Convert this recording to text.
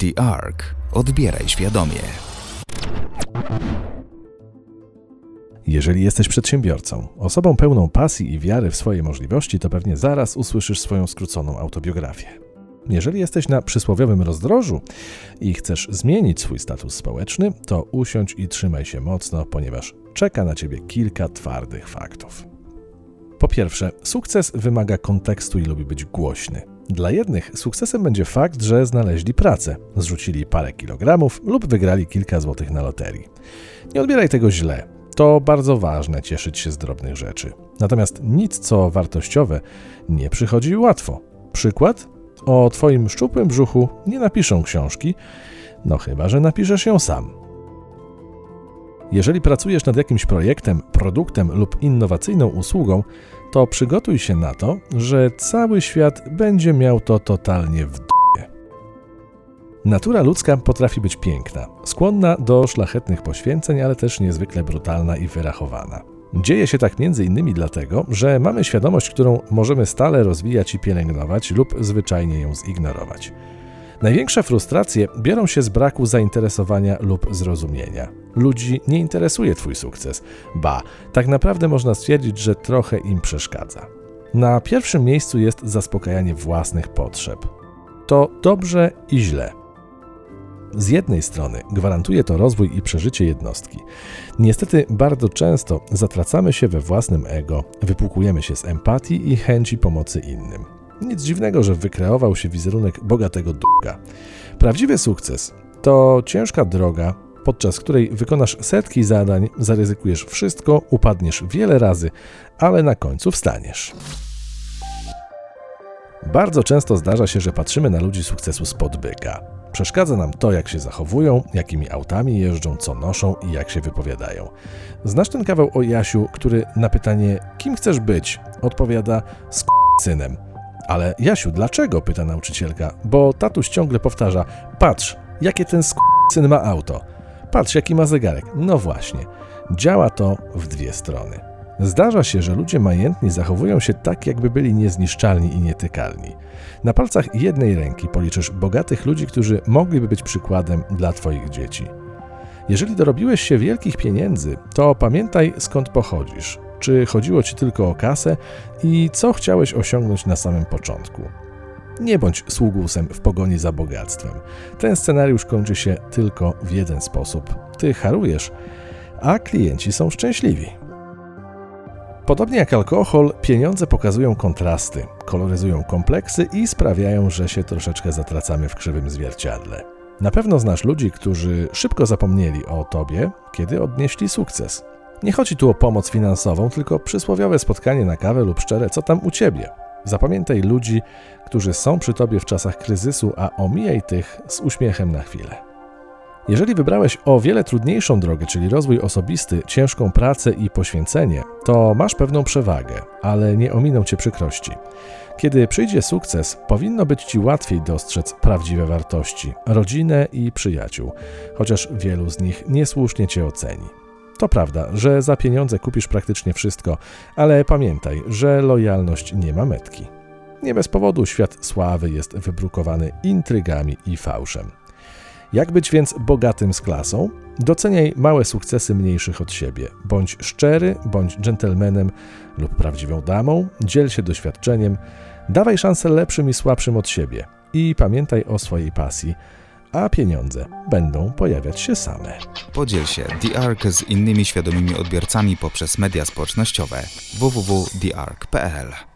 The Ark. Odbieraj świadomie. Jeżeli jesteś przedsiębiorcą, osobą pełną pasji i wiary w swoje możliwości, to pewnie zaraz usłyszysz swoją skróconą autobiografię. Jeżeli jesteś na przysłowiowym rozdrożu i chcesz zmienić swój status społeczny, to usiądź i trzymaj się mocno, ponieważ czeka na ciebie kilka twardych faktów. Po pierwsze, sukces wymaga kontekstu i lubi być głośny. Dla jednych sukcesem będzie fakt, że znaleźli pracę, zrzucili parę kilogramów lub wygrali kilka złotych na loterii. Nie odbieraj tego źle. To bardzo ważne cieszyć się z drobnych rzeczy. Natomiast nic, co wartościowe, nie przychodzi łatwo. Przykład? O Twoim szczupłym brzuchu nie napiszą książki, no chyba, że napiszesz ją sam. Jeżeli pracujesz nad jakimś projektem, produktem lub innowacyjną usługą, to przygotuj się na to, że cały świat będzie miał to totalnie w d***ie. Natura ludzka potrafi być piękna, skłonna do szlachetnych poświęceń, ale też niezwykle brutalna i wyrachowana. Dzieje się tak innymi dlatego, że mamy świadomość, którą możemy stale rozwijać i pielęgnować lub zwyczajnie ją zignorować. Największe frustracje biorą się z braku zainteresowania lub zrozumienia. Ludzi nie interesuje Twój sukces, ba, tak naprawdę można stwierdzić, że trochę im przeszkadza. Na pierwszym miejscu jest zaspokajanie własnych potrzeb. To dobrze i źle. Z jednej strony gwarantuje to rozwój i przeżycie jednostki. Niestety bardzo często zatracamy się we własnym ego, wypłukujemy się z empatii i chęci pomocy innym. Nic dziwnego, że wykreował się wizerunek bogatego długa. Prawdziwy sukces to ciężka droga, podczas której wykonasz setki zadań, zaryzykujesz wszystko, upadniesz wiele razy, ale na końcu wstaniesz. Bardzo często zdarza się, że patrzymy na ludzi sukcesu spod byka. Przeszkadza nam to, jak się zachowują, jakimi autami jeżdżą, co noszą i jak się wypowiadają. Znasz ten kawał o Jasiu, który na pytanie, kim chcesz być, odpowiada z synem. Ale Jasiu, dlaczego? pyta nauczycielka, bo tatuś ciągle powtarza: Patrz, jakie ten syn ma auto. Patrz, jaki ma zegarek. No właśnie, działa to w dwie strony. Zdarza się, że ludzie majętni zachowują się tak, jakby byli niezniszczalni i nietykalni. Na palcach jednej ręki policzysz bogatych ludzi, którzy mogliby być przykładem dla Twoich dzieci. Jeżeli dorobiłeś się wielkich pieniędzy, to pamiętaj skąd pochodzisz. Czy chodziło ci tylko o kasę i co chciałeś osiągnąć na samym początku? Nie bądź sługusem w pogoni za bogactwem. Ten scenariusz kończy się tylko w jeden sposób. Ty harujesz, a klienci są szczęśliwi. Podobnie jak alkohol, pieniądze pokazują kontrasty, koloryzują kompleksy i sprawiają, że się troszeczkę zatracamy w krzywym zwierciadle. Na pewno znasz ludzi, którzy szybko zapomnieli o tobie, kiedy odnieśli sukces. Nie chodzi tu o pomoc finansową, tylko przysłowiowe spotkanie na kawę lub szczere co tam u ciebie. Zapamiętaj ludzi, którzy są przy tobie w czasach kryzysu, a omijaj tych z uśmiechem na chwilę. Jeżeli wybrałeś o wiele trudniejszą drogę, czyli rozwój osobisty, ciężką pracę i poświęcenie, to masz pewną przewagę, ale nie ominą cię przykrości. Kiedy przyjdzie sukces, powinno być ci łatwiej dostrzec prawdziwe wartości, rodzinę i przyjaciół, chociaż wielu z nich niesłusznie cię oceni. To prawda, że za pieniądze kupisz praktycznie wszystko, ale pamiętaj, że lojalność nie ma metki. Nie bez powodu świat sławy jest wybrukowany intrygami i fałszem. Jak być więc bogatym z klasą? Doceniaj małe sukcesy mniejszych od siebie. Bądź szczery, bądź dżentelmenem lub prawdziwą damą, dziel się doświadczeniem, dawaj szansę lepszym i słabszym od siebie i pamiętaj o swojej pasji a pieniądze będą pojawiać się same. Podziel się Ark z innymi świadomymi odbiorcami poprzez media społecznościowe www.theark.pl